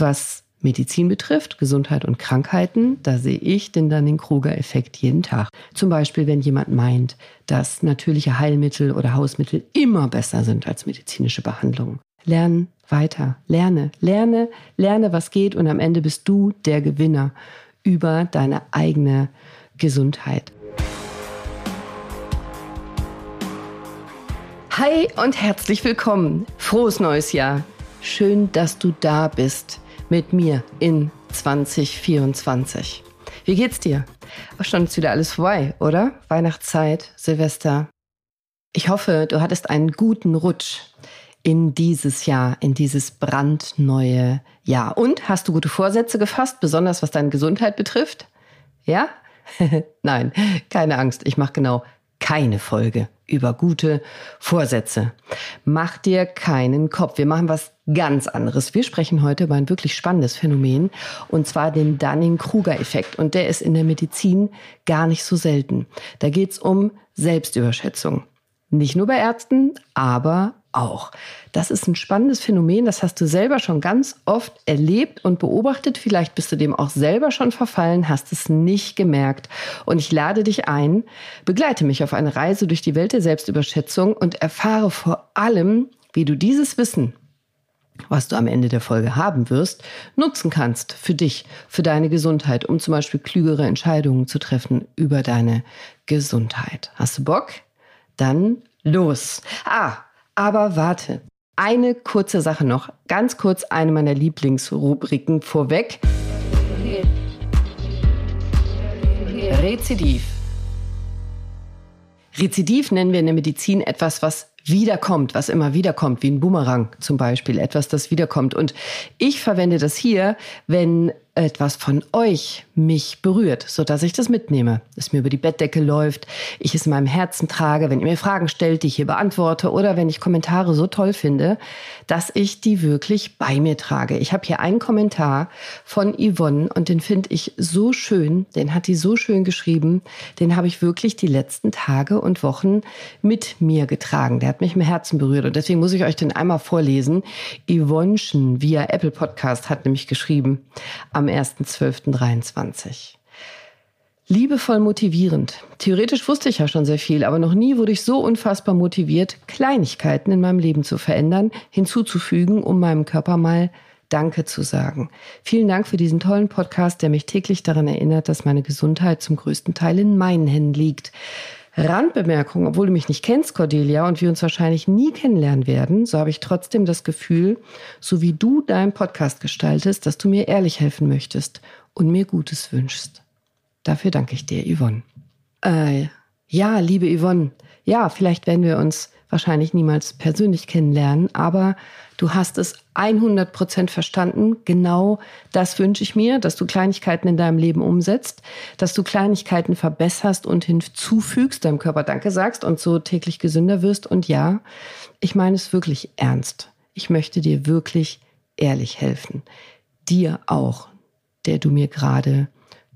Was Medizin betrifft, Gesundheit und Krankheiten, da sehe ich den Dunning-Kruger-Effekt jeden Tag. Zum Beispiel, wenn jemand meint, dass natürliche Heilmittel oder Hausmittel immer besser sind als medizinische Behandlungen. Lernen weiter, lerne, lerne, lerne, was geht und am Ende bist du der Gewinner über deine eigene Gesundheit. Hi und herzlich willkommen. Frohes neues Jahr. Schön, dass du da bist mit mir in 2024. Wie geht's dir? Auch schon ist wieder alles vorbei, oder? Weihnachtszeit, Silvester. Ich hoffe, du hattest einen guten Rutsch in dieses Jahr, in dieses brandneue Jahr. Und hast du gute Vorsätze gefasst, besonders was deine Gesundheit betrifft? Ja? Nein, keine Angst, ich mache genau keine Folge über gute Vorsätze. Mach dir keinen Kopf. Wir machen was ganz anderes. Wir sprechen heute über ein wirklich spannendes Phänomen, und zwar den Dunning-Kruger-Effekt. Und der ist in der Medizin gar nicht so selten. Da geht's um Selbstüberschätzung. Nicht nur bei Ärzten, aber auch. Das ist ein spannendes Phänomen, das hast du selber schon ganz oft erlebt und beobachtet. Vielleicht bist du dem auch selber schon verfallen, hast es nicht gemerkt. Und ich lade dich ein, begleite mich auf eine Reise durch die Welt der Selbstüberschätzung und erfahre vor allem, wie du dieses Wissen, was du am Ende der Folge haben wirst, nutzen kannst für dich, für deine Gesundheit, um zum Beispiel klügere Entscheidungen zu treffen über deine Gesundheit. Hast du Bock? Dann los. Ah, aber warte, eine kurze Sache noch. Ganz kurz eine meiner Lieblingsrubriken vorweg. Rezidiv. Rezidiv nennen wir in der Medizin etwas, was wiederkommt, was immer wiederkommt, wie ein Boomerang zum Beispiel, etwas, das wiederkommt. Und ich verwende das hier, wenn etwas von euch mich berührt, so dass ich das mitnehme, es mir über die Bettdecke läuft, ich es in meinem Herzen trage, wenn ihr mir Fragen stellt, die ich hier beantworte oder wenn ich Kommentare so toll finde, dass ich die wirklich bei mir trage. Ich habe hier einen Kommentar von Yvonne und den finde ich so schön, den hat die so schön geschrieben, den habe ich wirklich die letzten Tage und Wochen mit mir getragen. Der hat mich im Herzen berührt und deswegen muss ich euch den einmal vorlesen. Yvonnechen via Apple Podcast hat nämlich geschrieben am 1.12.23. Liebevoll motivierend. Theoretisch wusste ich ja schon sehr viel, aber noch nie wurde ich so unfassbar motiviert, Kleinigkeiten in meinem Leben zu verändern, hinzuzufügen, um meinem Körper mal Danke zu sagen. Vielen Dank für diesen tollen Podcast, der mich täglich daran erinnert, dass meine Gesundheit zum größten Teil in meinen Händen liegt. Randbemerkung, obwohl du mich nicht kennst, Cordelia, und wir uns wahrscheinlich nie kennenlernen werden, so habe ich trotzdem das Gefühl, so wie du deinen Podcast gestaltest, dass du mir ehrlich helfen möchtest und mir Gutes wünschst. Dafür danke ich dir, Yvonne. Äh, ja, liebe Yvonne, ja, vielleicht werden wir uns wahrscheinlich niemals persönlich kennenlernen, aber du hast es 100 Prozent verstanden. Genau das wünsche ich mir, dass du Kleinigkeiten in deinem Leben umsetzt, dass du Kleinigkeiten verbesserst und hinzufügst, deinem Körper Danke sagst und so täglich gesünder wirst. Und ja, ich meine es wirklich ernst. Ich möchte dir wirklich ehrlich helfen. Dir auch, der du mir gerade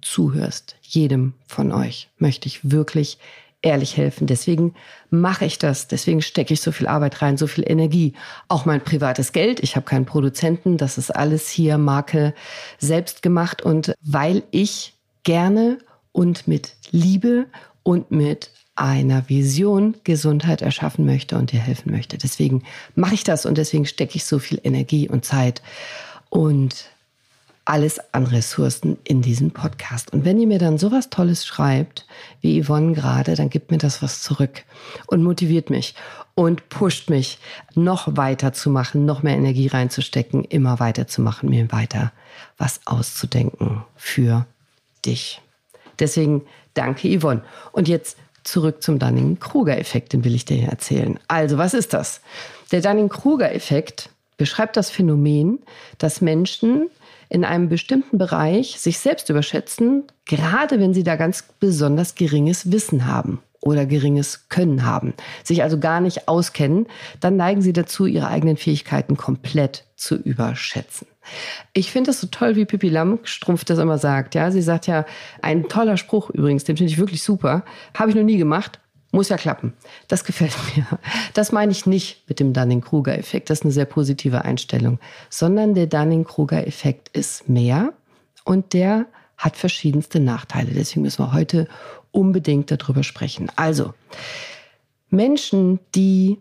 zuhörst. Jedem von euch möchte ich wirklich ehrlich helfen. Deswegen mache ich das. Deswegen stecke ich so viel Arbeit rein, so viel Energie. Auch mein privates Geld. Ich habe keinen Produzenten. Das ist alles hier Marke selbst gemacht. Und weil ich gerne und mit Liebe und mit einer Vision Gesundheit erschaffen möchte und dir helfen möchte. Deswegen mache ich das und deswegen stecke ich so viel Energie und Zeit und alles an Ressourcen in diesem Podcast. Und wenn ihr mir dann sowas Tolles schreibt, wie Yvonne gerade, dann gibt mir das was zurück und motiviert mich und pusht mich, noch weiter zu machen, noch mehr Energie reinzustecken, immer weiter zu machen, mir weiter was auszudenken für dich. Deswegen danke Yvonne. Und jetzt zurück zum Dunning-Kruger-Effekt, den will ich dir erzählen. Also, was ist das? Der Dunning-Kruger-Effekt beschreibt das Phänomen, dass Menschen in einem bestimmten Bereich sich selbst überschätzen, gerade wenn sie da ganz besonders geringes Wissen haben oder geringes Können haben, sich also gar nicht auskennen, dann neigen sie dazu, ihre eigenen Fähigkeiten komplett zu überschätzen. Ich finde es so toll, wie Pippi Lammstrumpf das immer sagt. Ja, sie sagt ja, ein toller Spruch übrigens, den finde ich wirklich super. Habe ich noch nie gemacht, Muss ja klappen. Das gefällt mir. Das meine ich nicht mit dem Dunning-Kruger-Effekt. Das ist eine sehr positive Einstellung. Sondern der Dunning-Kruger-Effekt ist mehr und der hat verschiedenste Nachteile. Deswegen müssen wir heute unbedingt darüber sprechen. Also, Menschen, die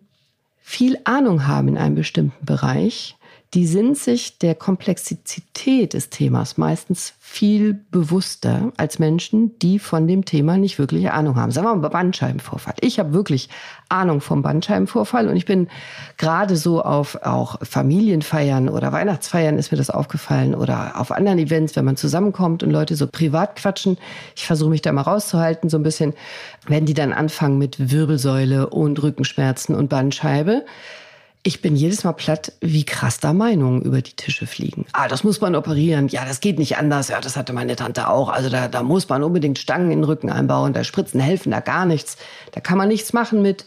viel Ahnung haben in einem bestimmten Bereich, die sind sich der Komplexität des Themas meistens viel bewusster als Menschen, die von dem Thema nicht wirklich Ahnung haben. Sagen wir mal Bandscheibenvorfall. Ich habe wirklich Ahnung vom Bandscheibenvorfall und ich bin gerade so auf auch Familienfeiern oder Weihnachtsfeiern ist mir das aufgefallen oder auf anderen Events, wenn man zusammenkommt und Leute so privat quatschen. Ich versuche mich da mal rauszuhalten so ein bisschen, wenn die dann anfangen mit Wirbelsäule und Rückenschmerzen und Bandscheibe ich bin jedes Mal platt, wie krass da Meinungen über die Tische fliegen. Ah, das muss man operieren. Ja, das geht nicht anders. Ja, das hatte meine Tante auch. Also da, da muss man unbedingt Stangen in den Rücken einbauen. Da Spritzen helfen da gar nichts. Da kann man nichts machen mit.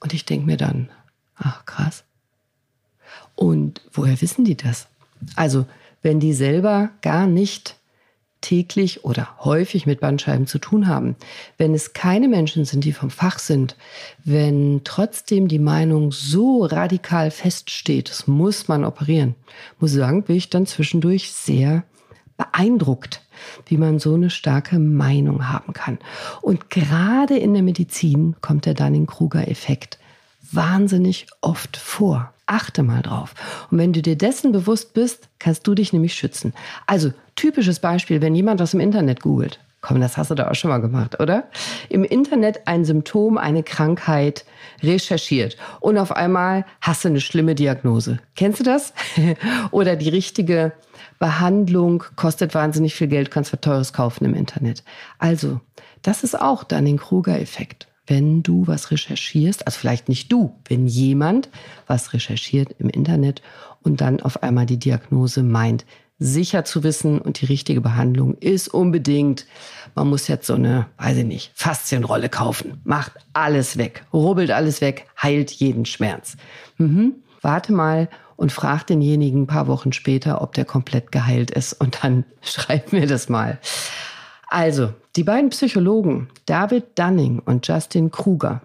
Und ich denke mir dann, ach krass. Und woher wissen die das? Also, wenn die selber gar nicht täglich oder häufig mit Bandscheiben zu tun haben, wenn es keine Menschen sind, die vom Fach sind, wenn trotzdem die Meinung so radikal feststeht, das muss man operieren, muss ich sagen, bin ich dann zwischendurch sehr beeindruckt, wie man so eine starke Meinung haben kann. Und gerade in der Medizin kommt der Dunning-Kruger-Effekt wahnsinnig oft vor. Achte mal drauf. Und wenn du dir dessen bewusst bist, kannst du dich nämlich schützen. Also typisches Beispiel, wenn jemand was im Internet googelt. Komm, das hast du da auch schon mal gemacht, oder? Im Internet ein Symptom, eine Krankheit recherchiert und auf einmal hast du eine schlimme Diagnose. Kennst du das? oder die richtige Behandlung kostet wahnsinnig viel Geld, kannst was Teures kaufen im Internet. Also, das ist auch dann den Kruger-Effekt wenn du was recherchierst, also vielleicht nicht du, wenn jemand was recherchiert im Internet und dann auf einmal die Diagnose meint, sicher zu wissen und die richtige Behandlung ist unbedingt, man muss jetzt so eine, weiß ich nicht, Faszienrolle kaufen, macht alles weg, rubbelt alles weg, heilt jeden Schmerz. Mhm. Warte mal und frag denjenigen ein paar Wochen später, ob der komplett geheilt ist und dann schreib mir das mal. Also, die beiden Psychologen David Dunning und Justin Kruger,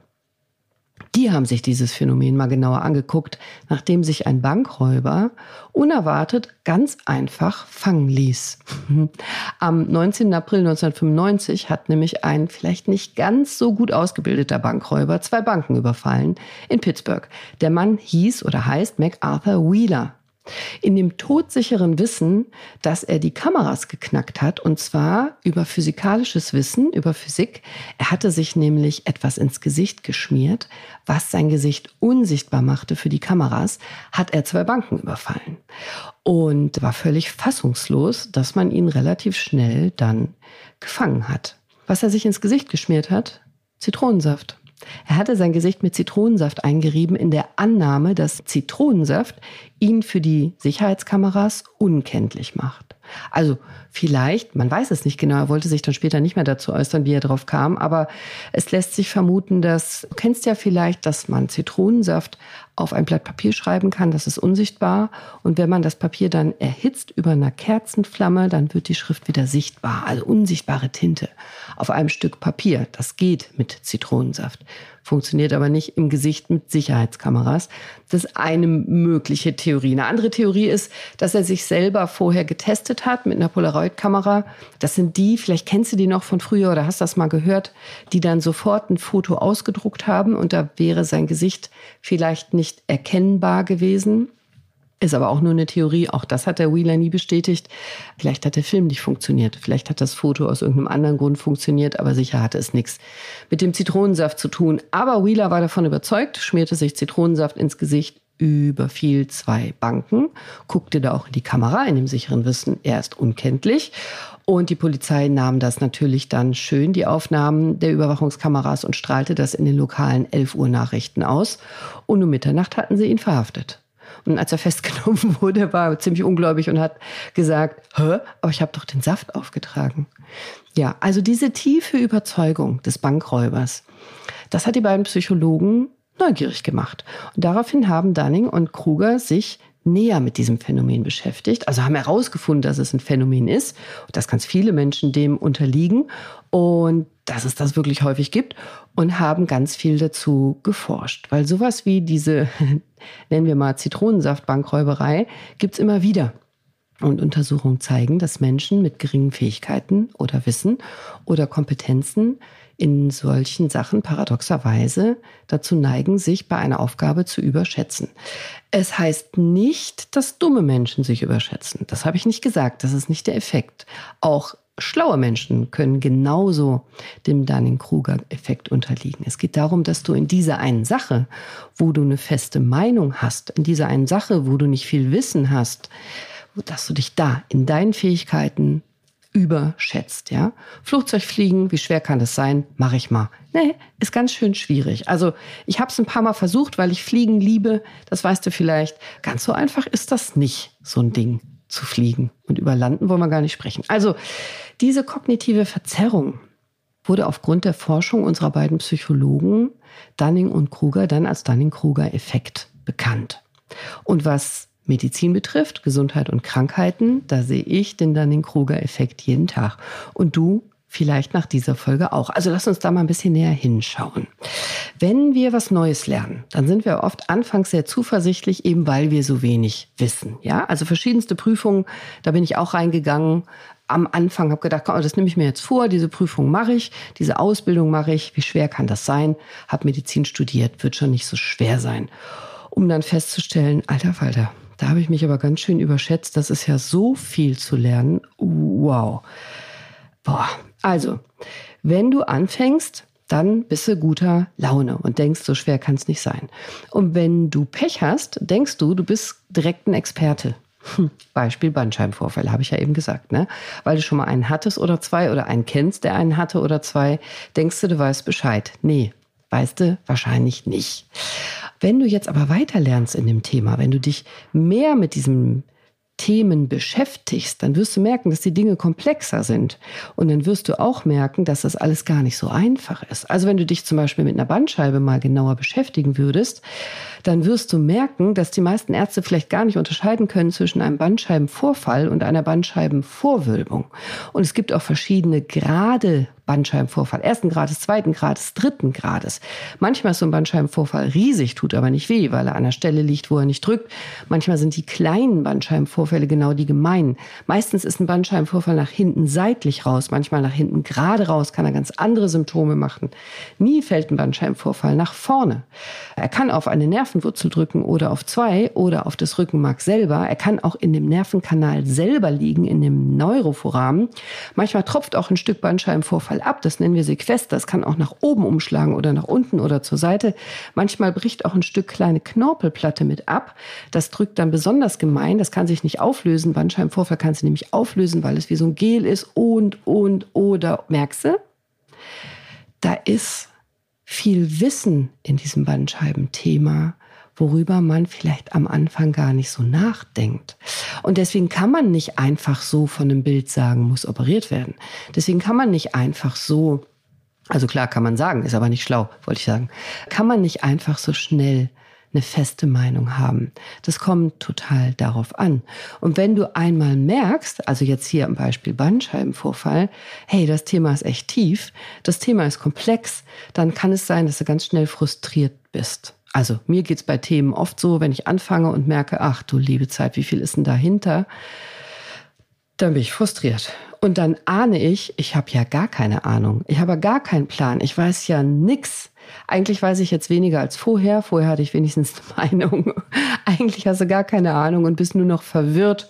die haben sich dieses Phänomen mal genauer angeguckt, nachdem sich ein Bankräuber unerwartet ganz einfach fangen ließ. Am 19. April 1995 hat nämlich ein vielleicht nicht ganz so gut ausgebildeter Bankräuber zwei Banken überfallen in Pittsburgh. Der Mann hieß oder heißt MacArthur Wheeler. In dem todsicheren Wissen, dass er die Kameras geknackt hat, und zwar über physikalisches Wissen, über Physik. Er hatte sich nämlich etwas ins Gesicht geschmiert, was sein Gesicht unsichtbar machte für die Kameras, hat er zwei Banken überfallen. Und war völlig fassungslos, dass man ihn relativ schnell dann gefangen hat. Was er sich ins Gesicht geschmiert hat? Zitronensaft. Er hatte sein Gesicht mit Zitronensaft eingerieben in der Annahme, dass Zitronensaft ihn für die Sicherheitskameras unkenntlich macht. Also vielleicht, man weiß es nicht genau, er wollte sich dann später nicht mehr dazu äußern, wie er drauf kam, aber es lässt sich vermuten, dass, du kennst ja vielleicht, dass man Zitronensaft auf ein Blatt Papier schreiben kann, das ist unsichtbar. Und wenn man das Papier dann erhitzt über einer Kerzenflamme, dann wird die Schrift wieder sichtbar, also unsichtbare Tinte auf einem Stück Papier. Das geht mit Zitronensaft funktioniert aber nicht im Gesicht mit Sicherheitskameras. Das ist eine mögliche Theorie. Eine andere Theorie ist, dass er sich selber vorher getestet hat mit einer Polaroid-Kamera. Das sind die, vielleicht kennst du die noch von früher oder hast das mal gehört, die dann sofort ein Foto ausgedruckt haben und da wäre sein Gesicht vielleicht nicht erkennbar gewesen. Ist aber auch nur eine Theorie. Auch das hat der Wheeler nie bestätigt. Vielleicht hat der Film nicht funktioniert. Vielleicht hat das Foto aus irgendeinem anderen Grund funktioniert, aber sicher hatte es nichts mit dem Zitronensaft zu tun. Aber Wheeler war davon überzeugt, schmierte sich Zitronensaft ins Gesicht, überfiel zwei Banken, guckte da auch in die Kamera in dem sicheren Wissen, er ist unkenntlich. Und die Polizei nahm das natürlich dann schön, die Aufnahmen der Überwachungskameras und strahlte das in den lokalen 11 Uhr Nachrichten aus. Und um Mitternacht hatten sie ihn verhaftet. Und als er festgenommen wurde, war er ziemlich ungläubig und hat gesagt, Hä? aber ich habe doch den Saft aufgetragen. Ja, also diese tiefe Überzeugung des Bankräubers, das hat die beiden Psychologen neugierig gemacht. Und daraufhin haben Dunning und Kruger sich näher mit diesem Phänomen beschäftigt, also haben herausgefunden, dass es ein Phänomen ist, dass ganz viele Menschen dem unterliegen und dass es das wirklich häufig gibt und haben ganz viel dazu geforscht, weil sowas wie diese, nennen wir mal Zitronensaftbankräuberei, gibt's immer wieder. Und Untersuchungen zeigen, dass Menschen mit geringen Fähigkeiten oder Wissen oder Kompetenzen in solchen Sachen paradoxerweise dazu neigen, sich bei einer Aufgabe zu überschätzen. Es heißt nicht, dass dumme Menschen sich überschätzen. Das habe ich nicht gesagt. Das ist nicht der Effekt. Auch schlaue Menschen können genauso dem Dunning-Kruger-Effekt unterliegen. Es geht darum, dass du in dieser einen Sache, wo du eine feste Meinung hast, in dieser einen Sache, wo du nicht viel Wissen hast, dass du dich da in deinen Fähigkeiten überschätzt, ja. Flugzeugfliegen, wie schwer kann das sein? Mache ich mal. Nee, ist ganz schön schwierig. Also ich habe es ein paar Mal versucht, weil ich Fliegen liebe. Das weißt du vielleicht. Ganz so einfach ist das nicht, so ein Ding zu fliegen. Und über Landen wollen wir gar nicht sprechen. Also diese kognitive Verzerrung wurde aufgrund der Forschung unserer beiden Psychologen Dunning und Kruger dann als Dunning-Kruger-Effekt bekannt. Und was Medizin betrifft, Gesundheit und Krankheiten, da sehe ich den Dunning-Kruger-Effekt jeden Tag. Und du vielleicht nach dieser Folge auch. Also lass uns da mal ein bisschen näher hinschauen. Wenn wir was Neues lernen, dann sind wir oft anfangs sehr zuversichtlich, eben weil wir so wenig wissen. Ja, also verschiedenste Prüfungen, da bin ich auch reingegangen. Am Anfang habe gedacht, komm, das nehme ich mir jetzt vor, diese Prüfung mache ich, diese Ausbildung mache ich. Wie schwer kann das sein? Habe Medizin studiert, wird schon nicht so schwer sein. Um dann festzustellen, alter Falter, da habe ich mich aber ganz schön überschätzt. Das ist ja so viel zu lernen. Wow. Boah. Also, wenn du anfängst, dann bist du guter Laune und denkst, so schwer kann es nicht sein. Und wenn du Pech hast, denkst du, du bist direkt ein Experte. Hm, Beispiel Bandscheibenvorfälle, habe ich ja eben gesagt, ne? Weil du schon mal einen hattest oder zwei oder einen kennst, der einen hatte oder zwei, denkst du, du weißt Bescheid. Nee, weißt du wahrscheinlich nicht. Wenn du jetzt aber weiter lernst in dem Thema, wenn du dich mehr mit diesem Themen beschäftigst, dann wirst du merken, dass die Dinge komplexer sind. Und dann wirst du auch merken, dass das alles gar nicht so einfach ist. Also wenn du dich zum Beispiel mit einer Bandscheibe mal genauer beschäftigen würdest, dann wirst du merken, dass die meisten Ärzte vielleicht gar nicht unterscheiden können zwischen einem Bandscheibenvorfall und einer Bandscheibenvorwölbung. Und es gibt auch verschiedene Grade Bandscheibenvorfall ersten Grades, zweiten Grades, dritten Grades. Manchmal ist so ein Bandscheibenvorfall riesig, tut aber nicht weh, weil er an der Stelle liegt, wo er nicht drückt. Manchmal sind die kleinen Bandscheibenvorfälle genau die gemeinen. Meistens ist ein Bandscheibenvorfall nach hinten seitlich raus, manchmal nach hinten gerade raus, kann er ganz andere Symptome machen. Nie fällt ein Bandscheibenvorfall nach vorne. Er kann auf eine Nervenwurzel drücken oder auf zwei oder auf das Rückenmark selber. Er kann auch in dem Nervenkanal selber liegen, in dem Neuroforamen. Manchmal tropft auch ein Stück Bandscheibenvorfall Fall ab. Das nennen wir Sequester. Das kann auch nach oben umschlagen oder nach unten oder zur Seite. Manchmal bricht auch ein Stück kleine Knorpelplatte mit ab. Das drückt dann besonders gemein. Das kann sich nicht auflösen. Bandscheibenvorfall kann sich nämlich auflösen, weil es wie so ein Gel ist und, und, oder. Merkst du? Da ist viel Wissen in diesem Bandscheibenthema worüber man vielleicht am Anfang gar nicht so nachdenkt. Und deswegen kann man nicht einfach so von einem Bild sagen, muss operiert werden. Deswegen kann man nicht einfach so, also klar kann man sagen, ist aber nicht schlau, wollte ich sagen, kann man nicht einfach so schnell eine feste Meinung haben. Das kommt total darauf an. Und wenn du einmal merkst, also jetzt hier am Beispiel Bandscheibenvorfall, hey, das Thema ist echt tief, das Thema ist komplex, dann kann es sein, dass du ganz schnell frustriert bist. Also mir geht's bei Themen oft so, wenn ich anfange und merke, ach du liebe Zeit, wie viel ist denn dahinter? Dann bin ich frustriert. Und dann ahne ich, ich habe ja gar keine Ahnung. Ich habe gar keinen Plan. Ich weiß ja nix. Eigentlich weiß ich jetzt weniger als vorher. Vorher hatte ich wenigstens eine Meinung. Eigentlich hast du gar keine Ahnung und bist nur noch verwirrt.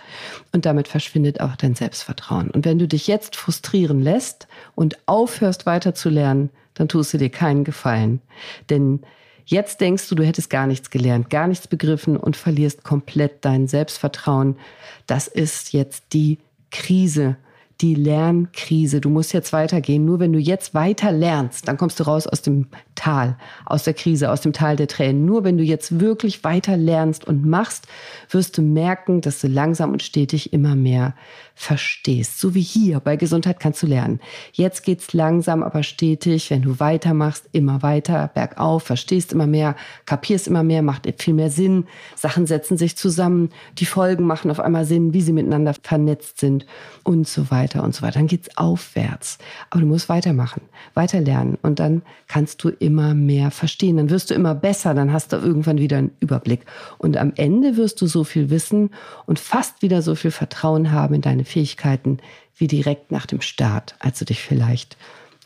Und damit verschwindet auch dein Selbstvertrauen. Und wenn du dich jetzt frustrieren lässt und aufhörst weiter zu lernen, dann tust du dir keinen Gefallen. Denn Jetzt denkst du, du hättest gar nichts gelernt, gar nichts begriffen und verlierst komplett dein Selbstvertrauen. Das ist jetzt die Krise, die Lernkrise. Du musst jetzt weitergehen. Nur wenn du jetzt weiter lernst, dann kommst du raus aus dem Tal, aus der Krise, aus dem Tal der Tränen. Nur wenn du jetzt wirklich weiter lernst und machst, wirst du merken, dass du langsam und stetig immer mehr verstehst. So wie hier bei Gesundheit kannst du lernen. Jetzt geht's langsam, aber stetig. Wenn du weitermachst, immer weiter, bergauf, verstehst immer mehr, kapierst immer mehr, macht viel mehr Sinn. Sachen setzen sich zusammen. Die Folgen machen auf einmal Sinn, wie sie miteinander vernetzt sind und so weiter und so weiter. Dann geht's aufwärts. Aber du musst weitermachen, weiter lernen und dann kannst du immer mehr verstehen. Dann wirst du immer besser, dann hast du irgendwann wieder einen Überblick. Und am Ende wirst du so viel wissen und fast wieder so viel Vertrauen haben in deine Fähigkeiten wie direkt nach dem Start, als du dich vielleicht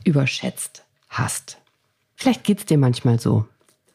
überschätzt hast. Vielleicht geht's dir manchmal so,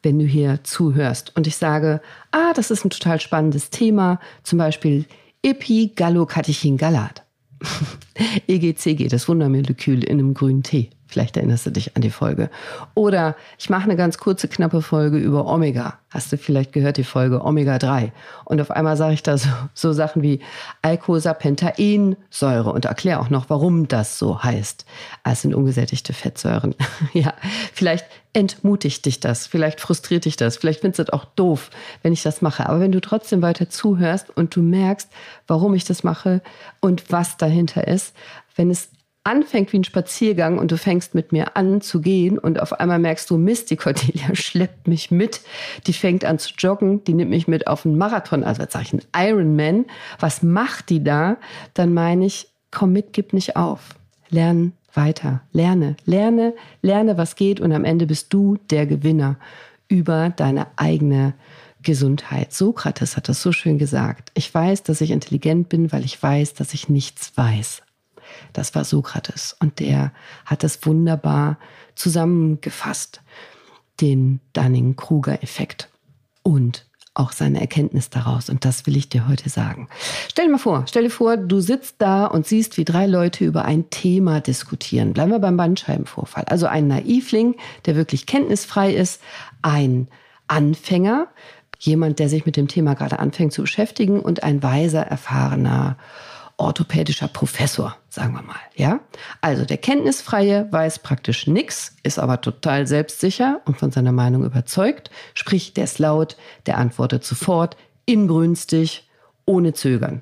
wenn du hier zuhörst und ich sage, ah, das ist ein total spannendes Thema, zum Beispiel Epigallocatechin-Galat. EGCG, das Wundermolekül in einem grünen Tee. Vielleicht erinnerst du dich an die Folge. Oder ich mache eine ganz kurze, knappe Folge über Omega. Hast du vielleicht gehört, die Folge Omega 3? Und auf einmal sage ich da so, so Sachen wie Eicosapentaensäure und erkläre auch noch, warum das so heißt. Ah, es sind ungesättigte Fettsäuren. ja, vielleicht entmutigt dich das, vielleicht frustriert dich das, vielleicht findest du es auch doof, wenn ich das mache. Aber wenn du trotzdem weiter zuhörst und du merkst, warum ich das mache und was dahinter ist, wenn es anfängt wie ein Spaziergang und du fängst mit mir an zu gehen und auf einmal merkst du, Mist, die Cordelia schleppt mich mit, die fängt an zu joggen, die nimmt mich mit auf einen Marathon, also jetzt sage ich einen Ironman, was macht die da? Dann meine ich, komm mit, gib nicht auf, lern weiter, lerne, lerne, lerne, was geht und am Ende bist du der Gewinner über deine eigene Gesundheit. Sokrates hat das so schön gesagt. Ich weiß, dass ich intelligent bin, weil ich weiß, dass ich nichts weiß. Das war Sokrates. Und der hat das wunderbar zusammengefasst, den Dunning-Kruger-Effekt und auch seine Erkenntnis daraus. Und das will ich dir heute sagen. Stell dir mal vor, stell dir vor, du sitzt da und siehst, wie drei Leute über ein Thema diskutieren. Bleiben wir beim Bandscheibenvorfall. Also ein Naivling, der wirklich kenntnisfrei ist, ein Anfänger, jemand, der sich mit dem Thema gerade anfängt zu beschäftigen und ein weiser, erfahrener orthopädischer Professor, sagen wir mal, ja? Also der Kenntnisfreie weiß praktisch nichts, ist aber total selbstsicher und von seiner Meinung überzeugt, sprich, der ist laut, der antwortet sofort, inbrünstig, ohne Zögern.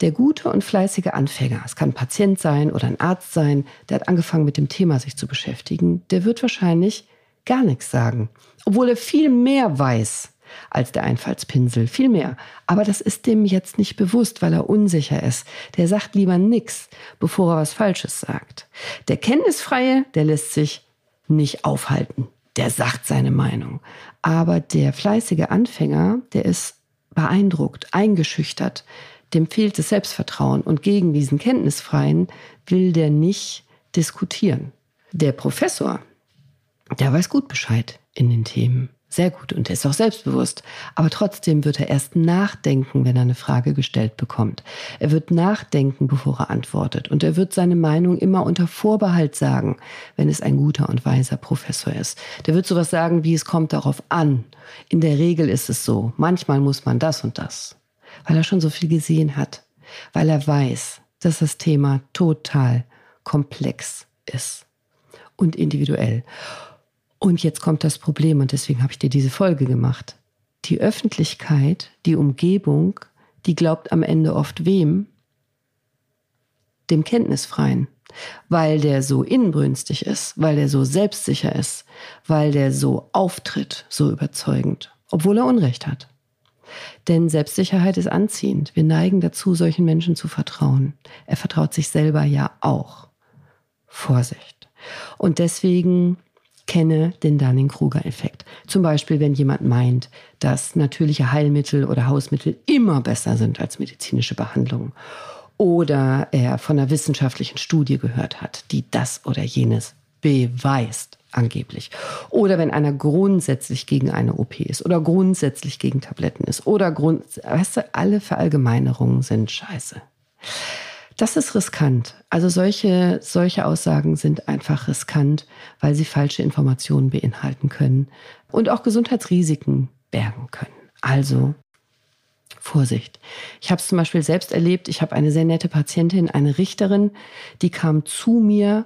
Der gute und fleißige Anfänger, es kann ein Patient sein oder ein Arzt sein, der hat angefangen mit dem Thema sich zu beschäftigen, der wird wahrscheinlich gar nichts sagen, obwohl er viel mehr weiß als der Einfallspinsel, viel mehr. Aber das ist dem jetzt nicht bewusst, weil er unsicher ist. Der sagt lieber nix, bevor er was Falsches sagt. Der Kenntnisfreie, der lässt sich nicht aufhalten. Der sagt seine Meinung. Aber der fleißige Anfänger, der ist beeindruckt, eingeschüchtert. Dem fehlt das Selbstvertrauen. Und gegen diesen Kenntnisfreien will der nicht diskutieren. Der Professor, der weiß gut Bescheid in den Themen sehr gut und er ist auch selbstbewusst. Aber trotzdem wird er erst nachdenken, wenn er eine Frage gestellt bekommt. Er wird nachdenken, bevor er antwortet. Und er wird seine Meinung immer unter Vorbehalt sagen, wenn es ein guter und weiser Professor ist. Der wird sowas sagen, wie es kommt darauf an. In der Regel ist es so. Manchmal muss man das und das. Weil er schon so viel gesehen hat. Weil er weiß, dass das Thema total komplex ist und individuell. Und jetzt kommt das Problem und deswegen habe ich dir diese Folge gemacht. Die Öffentlichkeit, die Umgebung, die glaubt am Ende oft wem? Dem Kenntnisfreien. Weil der so inbrünstig ist, weil der so selbstsicher ist, weil der so auftritt, so überzeugend, obwohl er Unrecht hat. Denn Selbstsicherheit ist anziehend. Wir neigen dazu, solchen Menschen zu vertrauen. Er vertraut sich selber ja auch. Vorsicht. Und deswegen kenne den Dunning-Kruger-Effekt. Zum Beispiel, wenn jemand meint, dass natürliche Heilmittel oder Hausmittel immer besser sind als medizinische Behandlungen. Oder er von einer wissenschaftlichen Studie gehört hat, die das oder jenes beweist, angeblich. Oder wenn einer grundsätzlich gegen eine OP ist oder grundsätzlich gegen Tabletten ist oder Grund, weißt du, alle Verallgemeinerungen sind scheiße. Das ist riskant. Also solche, solche Aussagen sind einfach riskant, weil sie falsche Informationen beinhalten können und auch Gesundheitsrisiken bergen können. Also Vorsicht. Ich habe es zum Beispiel selbst erlebt. Ich habe eine sehr nette Patientin, eine Richterin, die kam zu mir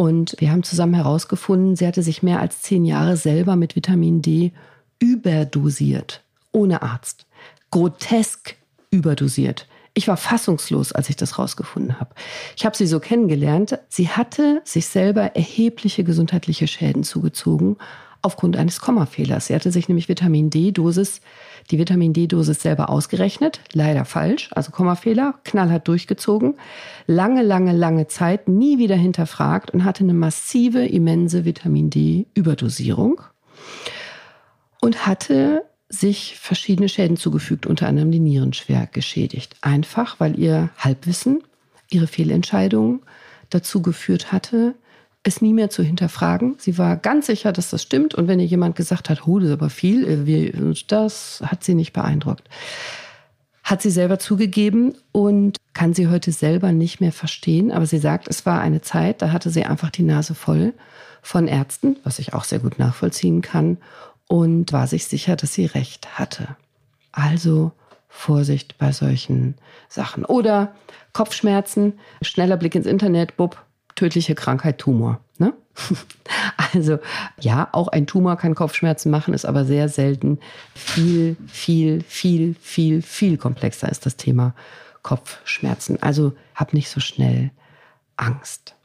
Und wir haben zusammen herausgefunden, sie hatte sich mehr als zehn Jahre selber mit Vitamin D überdosiert, ohne Arzt. Grotesk überdosiert. Ich war fassungslos, als ich das rausgefunden habe. Ich habe sie so kennengelernt. Sie hatte sich selber erhebliche gesundheitliche Schäden zugezogen aufgrund eines Kommafehlers. Sie hatte sich nämlich Vitamin D-Dosis, die Vitamin D-Dosis selber ausgerechnet, leider falsch, also Kommafehler, knallhart durchgezogen, lange, lange, lange Zeit nie wieder hinterfragt und hatte eine massive, immense Vitamin D-Überdosierung und hatte sich verschiedene Schäden zugefügt, unter anderem die Nieren schwer geschädigt. Einfach, weil ihr Halbwissen, ihre Fehlentscheidungen dazu geführt hatte, es nie mehr zu hinterfragen. Sie war ganz sicher, dass das stimmt. Und wenn ihr jemand gesagt hat, oh, das ist aber viel, äh, das hat sie nicht beeindruckt. Hat sie selber zugegeben und kann sie heute selber nicht mehr verstehen. Aber sie sagt, es war eine Zeit, da hatte sie einfach die Nase voll von Ärzten, was ich auch sehr gut nachvollziehen kann, und war sich sicher, dass sie recht hatte. Also Vorsicht bei solchen Sachen. Oder Kopfschmerzen, schneller Blick ins Internet, bub, tödliche Krankheit Tumor. Ne? Also ja, auch ein Tumor kann Kopfschmerzen machen, ist aber sehr selten. Viel, viel, viel, viel, viel komplexer ist das Thema Kopfschmerzen. Also hab nicht so schnell Angst.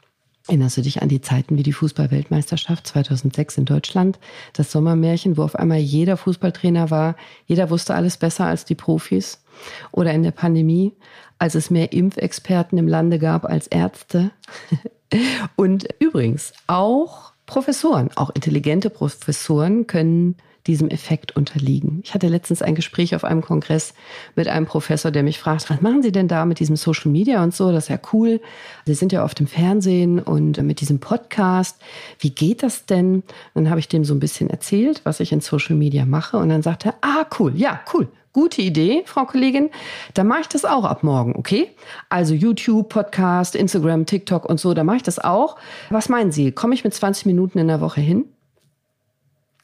Erinnerst du dich an die Zeiten wie die Fußballweltmeisterschaft 2006 in Deutschland? Das Sommermärchen, wo auf einmal jeder Fußballtrainer war, jeder wusste alles besser als die Profis? Oder in der Pandemie, als es mehr Impfexperten im Lande gab als Ärzte? Und übrigens, auch Professoren, auch intelligente Professoren können diesem Effekt unterliegen. Ich hatte letztens ein Gespräch auf einem Kongress mit einem Professor, der mich fragt, was machen Sie denn da mit diesem Social Media und so? Das ist ja cool. Sie sind ja oft im Fernsehen und mit diesem Podcast. Wie geht das denn? Dann habe ich dem so ein bisschen erzählt, was ich in Social Media mache. Und dann sagt er, ah, cool, ja, cool. Gute Idee, Frau Kollegin. Dann mache ich das auch ab morgen, okay? Also YouTube, Podcast, Instagram, TikTok und so, da mache ich das auch. Was meinen Sie? Komme ich mit 20 Minuten in der Woche hin?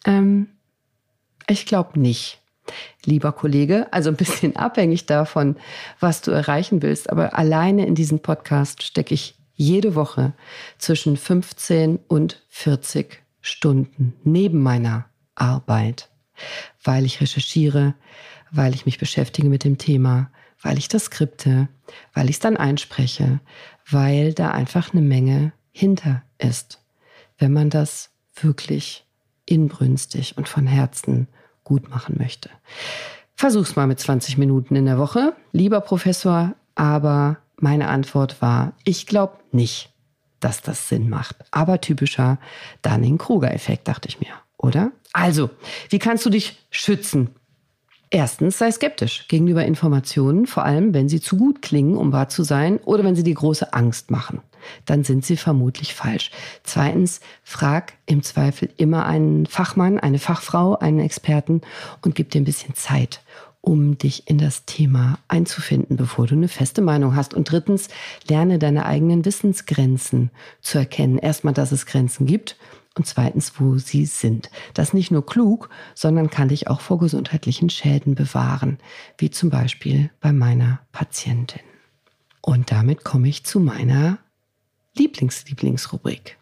Ähm, ich glaube nicht, lieber Kollege. Also ein bisschen abhängig davon, was du erreichen willst. Aber alleine in diesem Podcast stecke ich jede Woche zwischen 15 und 40 Stunden neben meiner Arbeit, weil ich recherchiere, weil ich mich beschäftige mit dem Thema, weil ich das skripte, weil ich es dann einspreche, weil da einfach eine Menge hinter ist, wenn man das wirklich inbrünstig und von Herzen gut machen möchte. Versuch's mal mit 20 Minuten in der Woche, lieber Professor, aber meine Antwort war, ich glaube nicht, dass das Sinn macht. Aber typischer Dunning-Kruger-Effekt, dachte ich mir, oder? Also, wie kannst du dich schützen Erstens sei skeptisch gegenüber Informationen, vor allem wenn sie zu gut klingen, um wahr zu sein oder wenn sie dir große Angst machen. Dann sind sie vermutlich falsch. Zweitens, frag im Zweifel immer einen Fachmann, eine Fachfrau, einen Experten und gib dir ein bisschen Zeit, um dich in das Thema einzufinden, bevor du eine feste Meinung hast. Und drittens, lerne deine eigenen Wissensgrenzen zu erkennen. Erstmal, dass es Grenzen gibt und zweitens, wo sie sind. Das ist nicht nur klug, sondern kann dich auch vor gesundheitlichen Schäden bewahren, wie zum Beispiel bei meiner Patientin. Und damit komme ich zu meiner Lieblings-Lieblingsrubrik.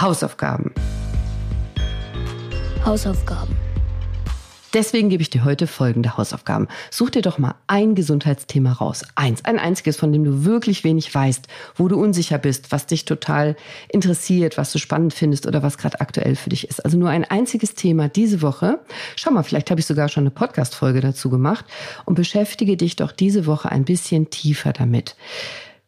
Hausaufgaben. Hausaufgaben. Deswegen gebe ich dir heute folgende Hausaufgaben. Such dir doch mal ein Gesundheitsthema raus. Eins, ein einziges, von dem du wirklich wenig weißt, wo du unsicher bist, was dich total interessiert, was du spannend findest oder was gerade aktuell für dich ist. Also nur ein einziges Thema diese Woche. Schau mal, vielleicht habe ich sogar schon eine Podcast-Folge dazu gemacht und beschäftige dich doch diese Woche ein bisschen tiefer damit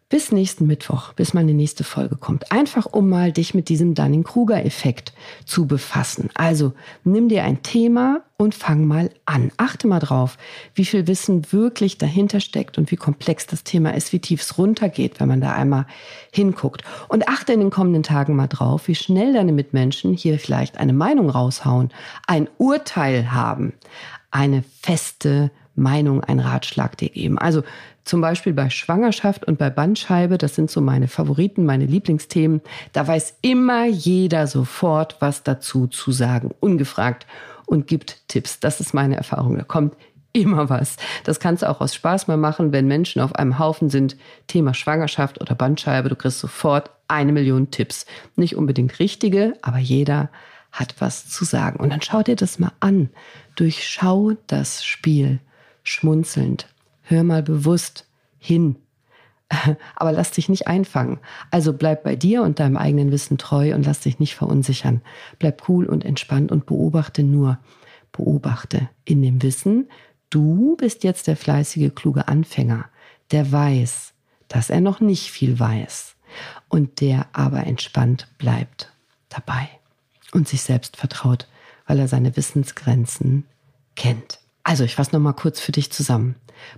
bis nächsten Mittwoch, bis meine nächste Folge kommt. Einfach um mal dich mit diesem Dunning-Kruger-Effekt zu befassen. Also nimm dir ein Thema und fang mal an. Achte mal drauf, wie viel Wissen wirklich dahinter steckt und wie komplex das Thema ist, wie tief es runtergeht, wenn man da einmal hinguckt. Und achte in den kommenden Tagen mal drauf, wie schnell deine Mitmenschen hier vielleicht eine Meinung raushauen, ein Urteil haben, eine feste Meinung, ein Ratschlag dir geben. Also zum Beispiel bei Schwangerschaft und bei Bandscheibe, das sind so meine Favoriten, meine Lieblingsthemen. Da weiß immer jeder sofort was dazu zu sagen, ungefragt und gibt Tipps. Das ist meine Erfahrung. Da kommt immer was. Das kannst du auch aus Spaß mal machen, wenn Menschen auf einem Haufen sind. Thema Schwangerschaft oder Bandscheibe. Du kriegst sofort eine Million Tipps. Nicht unbedingt richtige, aber jeder hat was zu sagen. Und dann schau dir das mal an. Durchschau das Spiel schmunzelnd. Hör mal bewusst hin. Aber lass dich nicht einfangen. Also bleib bei dir und deinem eigenen Wissen treu und lass dich nicht verunsichern. Bleib cool und entspannt und beobachte nur. Beobachte in dem Wissen, du bist jetzt der fleißige, kluge Anfänger, der weiß, dass er noch nicht viel weiß und der aber entspannt bleibt dabei und sich selbst vertraut, weil er seine Wissensgrenzen kennt. Also, ich fasse nochmal kurz für dich zusammen.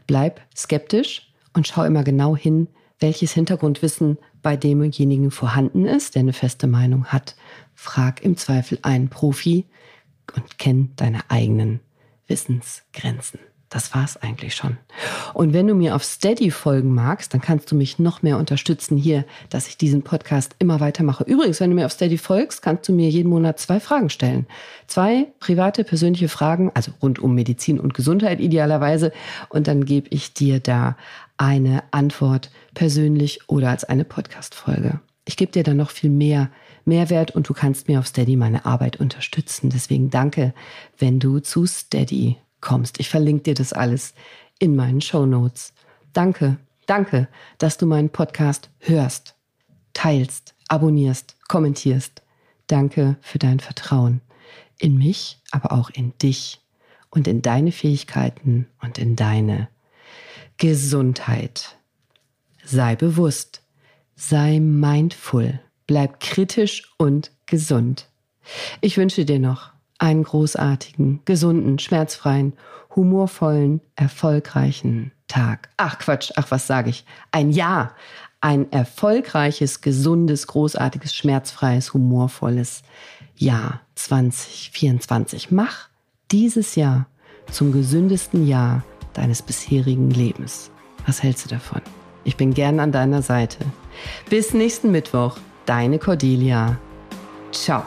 Bleib skeptisch und schau immer genau hin, welches Hintergrundwissen bei demjenigen vorhanden ist, der eine feste Meinung hat. Frag im Zweifel einen Profi und kenn deine eigenen Wissensgrenzen. Das war's eigentlich schon. Und wenn du mir auf Steady folgen magst, dann kannst du mich noch mehr unterstützen hier, dass ich diesen Podcast immer weitermache. Übrigens, wenn du mir auf Steady folgst, kannst du mir jeden Monat zwei Fragen stellen. Zwei private, persönliche Fragen, also rund um Medizin und Gesundheit idealerweise. Und dann gebe ich dir da eine Antwort persönlich oder als eine Podcast-Folge. Ich gebe dir dann noch viel mehr Mehrwert und du kannst mir auf Steady meine Arbeit unterstützen. Deswegen danke, wenn du zu Steady kommst. Ich verlinke dir das alles in meinen Show Notes. Danke, danke, dass du meinen Podcast hörst, teilst, abonnierst, kommentierst. Danke für dein Vertrauen in mich, aber auch in dich und in deine Fähigkeiten und in deine Gesundheit. Sei bewusst, sei mindful, bleib kritisch und gesund. Ich wünsche dir noch einen großartigen, gesunden, schmerzfreien, humorvollen, erfolgreichen Tag. Ach Quatsch, ach was sage ich? Ein Jahr. Ein erfolgreiches, gesundes, großartiges, schmerzfreies, humorvolles Jahr 2024. Mach dieses Jahr zum gesündesten Jahr deines bisherigen Lebens. Was hältst du davon? Ich bin gern an deiner Seite. Bis nächsten Mittwoch, deine Cordelia. Ciao.